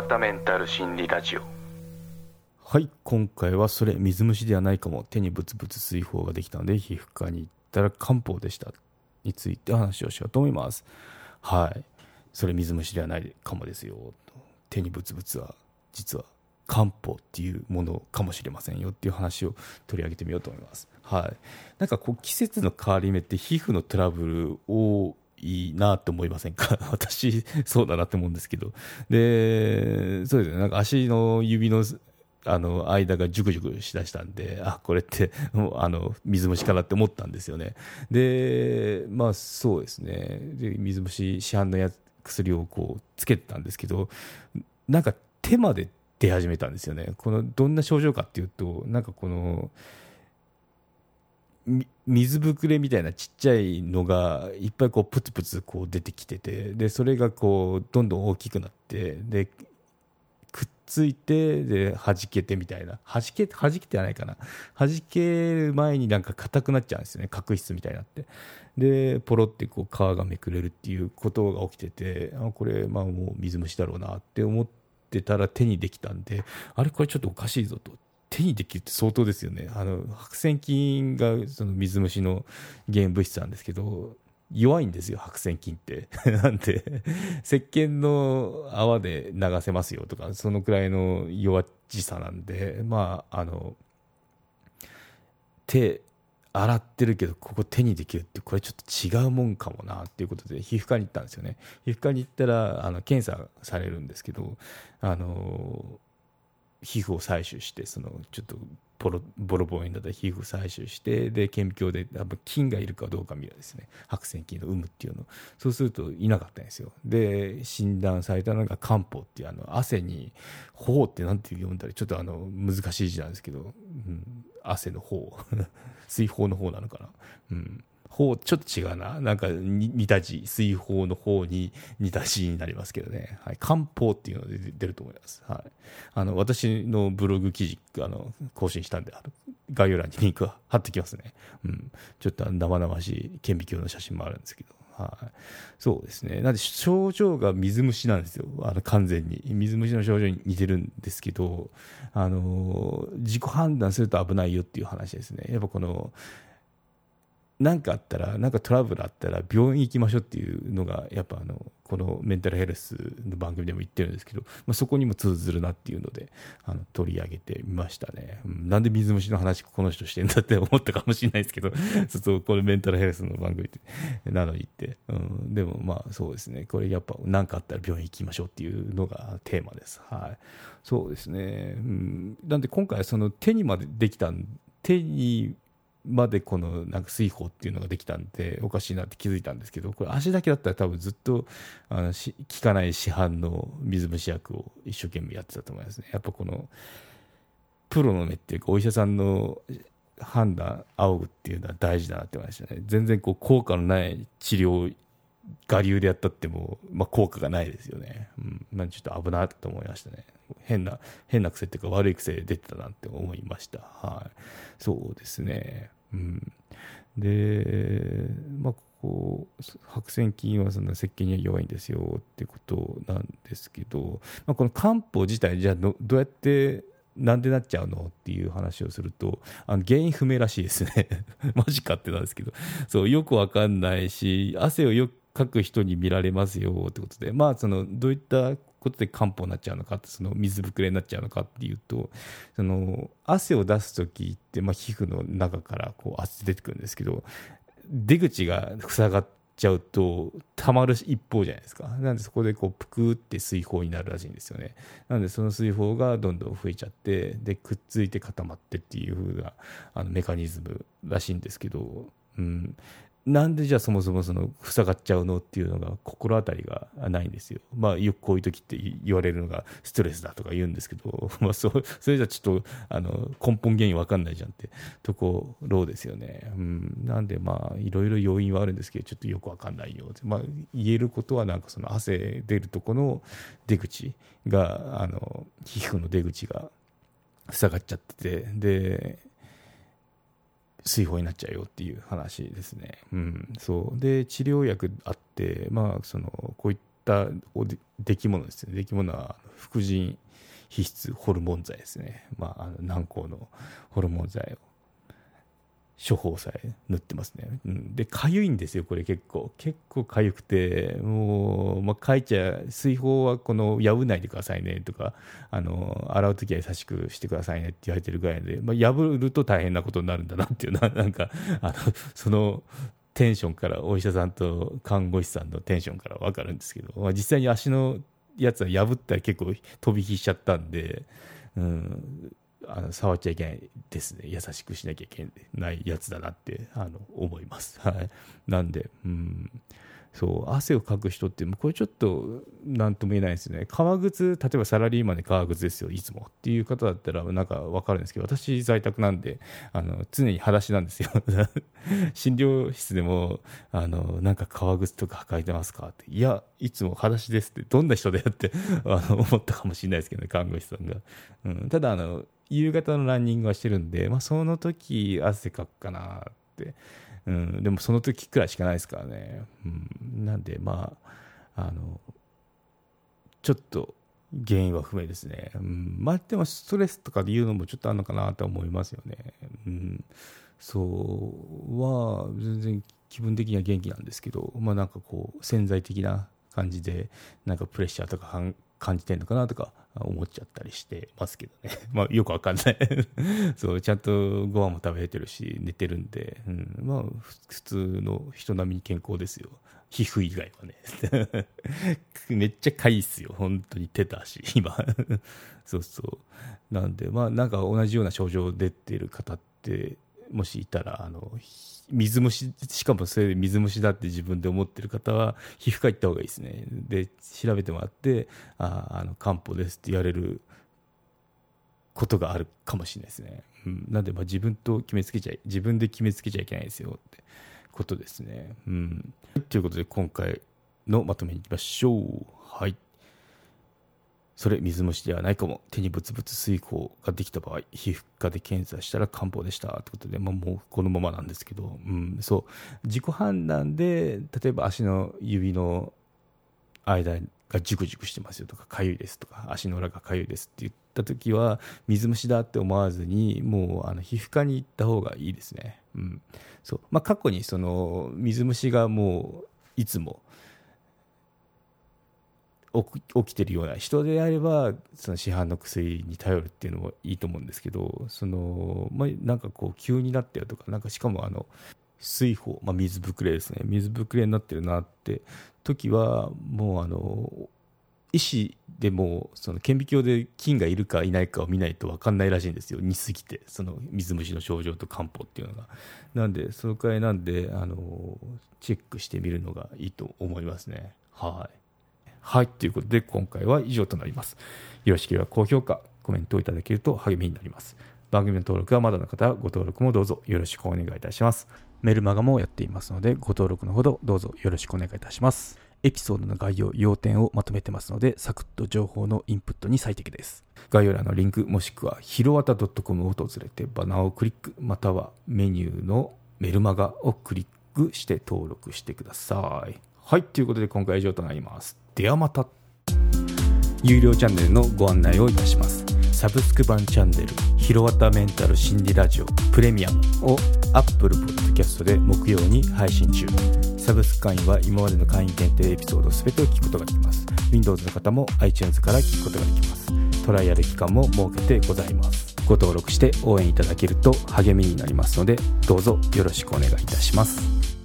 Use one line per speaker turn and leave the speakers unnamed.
川田メンタル心理ラジオ。
はい今回はそれ水虫ではないかも。手にブツブツ水泡ができたので皮膚科に行ったら漢方でした。について話をしようと思います。はい。それ水虫ではないかもですよ。手にブツブツは実は漢方っていうものかもしれませんよっていう話を取り上げてみようと思います。はい。なんかこう季節の変わり目って皮膚のトラブル多いいなと思いませんか？私、そうだなって思うんですけど。で、そうですね。なんか足の指のあの間がジュクジュクしだしたんで、あこれってもう あの水虫かなって思ったんですよね。で、まあそうですね。で水虫市販のや薬をこうつけてたんですけど、なんか手まで出始めたんですよね。このどんな症状かっていうと、なんかこの、水ぶくれみたいなちっちゃいのがいっぱいこうプツプツこう出てきててでそれがこうどんどん大きくなってでくっついてで弾けてみたいな。弾け弾けてはないかな。弾ける前になんか硬くなっちゃうんですよね。角質みたいになって。でポロってこう皮がめくれるっていうことが起きててあこれまあもう水虫だろうなって思ってたら手にできたんであれこれちょっとおかしいぞと。手にできるって相当ですよね。あの白癬菌がその水虫の原物質なんですけど、弱いんですよ、白癬菌って。なんで、石鹸の泡で流せますよとか、そのくらいの弱っちさなんで、まあ、あの、手、洗ってるけど、ここ手にできるって、これちょっと違うもんかもなっていうことで、皮膚科に行ったんですよね。皮膚科に行ったら、あの、検査されるんですけど、あの、皮膚を採取してそのちょっとボロボロボロになった皮膚を採取してで顕微鏡でやっぱ菌がいるかどうか見るですね。白癬菌の有無っていうの。そうするといなかったんですよ。で診断されたのが漢方っていうあの汗に「頬」ってなんて読んだりちょっとあの難しい字なんですけど、うん、汗の方。水泡の方なのかな、うん、方、ちょっと違うな。なんか似た字、水泡の方に似た字になりますけどね。はい。漢方っていうので出ると思います。はい。あの、私のブログ記事、あの、更新したんで、概要欄にリンク貼ってきますね。うん。ちょっと生々しい顕微鏡の写真もあるんですけど。はい、そうですね。なんで症状が水虫なんですよ。あの完全に。水虫の症状に似てるんですけど、あの、自己判断すると危ないよっていう話ですね。やっぱこの、何かあったら、なんかトラブルあったら病院行きましょうっていうのが、やっぱあの、このメンタルヘルスの番組でも言ってるんですけど、まあ、そこにも通ずるなっていうので、あの、取り上げてみましたね。うん、なんで水虫の話この人してんだって思ったかもしれないですけど、ちょっとこれメンタルヘルスの番組なのにって、うん、でもまあそうですね、これやっぱ何かあったら病院行きましょうっていうのがテーマです。はい。そうですね。うん、なんで今回その手にまでできた手にまでこのなんか水泡っていうのができたんでおかしいなって気づいたんですけどこれ足だけだったら多分ずっとあのし効かない市販の水虫薬を一生懸命やってたと思いますね。やっぱこのプロの目っていうかお医者さんの判断仰ぐっていうのは大事だなって思いましたね。全然こう効果のない治療我流でやったっても、まあ、効果がないですよね。うん。なんちょっと危ないと思いましたね。変な、変な癖っていうか悪い癖出てたなって思いました。はい。そうですね。うん。で、まあ、こう、白癬菌はその石鹸には弱いんですよってことなんですけど、まあ、この漢方自体、じゃあどうやってなんでなっちゃうのっていう話をすると、あの原因不明らしいですね。マジかってなんですけど、そう、よくわかんないし、汗をよく書く人に見られますよってことで、まあ、そのどういったことで漢方になっちゃうのかってその水ぶくれになっちゃうのかっていうとその汗を出す時って、まあ、皮膚の中からこう汗出てくるんですけど出口が塞がっちゃうとたまる一方じゃないですか。なんでそこでこうぷくって水泡になるらしいんですよね。なんでその水泡がどんどん増えちゃってでくっついて固まってっていう風なあのメカニズムらしいんですけど、うん、なんでじゃあそもそもその塞がっちゃうのっていうのが心当たりがないんですよ。まあよくこういう時って言われるのがストレスだとか言うんですけど、まあそそれじゃちょっとあの根本原因わかんないじゃんってところですよね。うん、なんでまあいろいろ要因はあるんですけどちょっとよくわかんないようまあ言えることはなんかその汗出るとこの出口があの皮膚の出口が塞がっちゃっててで水泡になっちゃうよっていう話ですね。うん、そう。で治療薬あって、まあ、そのこういったおで出来物ですね。出来物は副腎皮質ホルモン剤ですね、まあ、あの軟膏のホルモン剤を処方さえ塗ってますね、うん、でかゆいんですよこれ結構。結構かゆくてもう、まあ、書いちゃ水泡はこの破ないでくださいねとかあの洗う時は優しくしてくださいねって言われてるぐらいで、まあ、破ると大変なことになるんだなっていうのはなんかあのそのテンションからお医者さんと看護師さんのテンションから分かるんですけど、まあ、実際に足のやつは破ったら結構飛び火しちゃったんで、うん、あの触っちゃいけないですね。優しくしなきゃいけないやつだなってあの思います。はい、なんで、うん。そう汗をかく人ってこれちょっと何とも言えないですね。革靴例えばサラリーマンで革靴ですよ。いつもっていう方だったらなんか分かるんですけど私在宅なんであの常に裸足なんですよ。診療室でもあのなんか革靴とか履いてますかって。いやいつも裸足ですってどんな人だよってあの思ったかもしれないですけどね看護師さんが、うん、ただあの夕方のランニングはしてるんで、まあ、その時汗かくかなって。うん、でもその時くらいしかないですからね、うん、なんでまああのちょっと原因は不明ですね、うん、まあでもストレスとかで言うのもちょっとあるのかなと思いますよね、うん、そうは全然気分的には元気なんですけどまあなんかこう潜在的な感じでなんかプレッシャーとか感じてるのかなとか思っちゃったりしてますけどね。まあよくわかんない そう、ちゃんとご飯も食べてるし、寝てるんで、うん、まあ普通の人並みに健康ですよ。皮膚以外はね。めっちゃかいっすよ。本当に手と足、今。そうそう。なんで、まあなんか同じような症状出てる方って、もしいたら、あの、水虫、しかもそれで水虫だって自分で思ってる方は、皮膚科行った方がいいですね。で、調べてもらって、ああの、漢方ですって言われることがあるかもしれないですね。うん、なんで、まあ、自分と決めつけちゃい、自分で決めつけちゃいけないですよってことですね。うん。ということで、今回のまとめにいきましょう。はい。それ水虫ではないかも。手にブツブツ水泡ができた場合皮膚科で検査したら漢方でしたってことで、まあ、もうこのままなんですけど、うん、そう。自己判断で例えば足の指の間がジュクジュクしてますよとかかゆいですとか足の裏がかゆいですって言った時は水虫だって思わずにもうあの皮膚科に行った方がいいですね、うん。そう。まあ、過去にその水虫がもういつも起きてるような人であればその市販の薬に頼るっていうのもいいと思うんですけどその、まあ、なんかこう急になったよとかなんかしかもあの水泡、まあ、水ぶくれですね。水ぶくれになってるなって時はもうあの医師でもその顕微鏡で菌がいるかいないかを見ないと分かんないらしいんですよ。似すぎてその水虫の症状と漢方っていうのが。なんでそのくらいなんであのチェックしてみるのがいいと思いますね。はい。はい、ということで今回は以上となります。よろしければ高評価、コメントをいただけると励みになります。番組の登録はまだの方はご登録もどうぞよろしくお願いいたします。メルマガもやっていますのでご登録のほどどうぞよろしくお願いいたします。エピソードの概要、要点をまとめてますので、サクッと情報のインプットに最適です。概要欄のリンク、もしくはひろわた .com を訪れてバナーをクリック、またはメニューのメルマガをクリックして登録してください。はい、ということで今回は以上となります。ではまた。有料チャンネルのご案内をいたします。サブスク版チャンネル「ひろわたメンタル心理ラジオプレミアム」を Apple Podcast で木曜に配信中。サブスク会員は今までの会員限定エピソード全てを聞くことができます。Windows の方も iTunes から聞くことができます。トライアル期間も設けてございます。ご登録して応援いただけると励みになりますのでどうぞよろしくお願いいたします。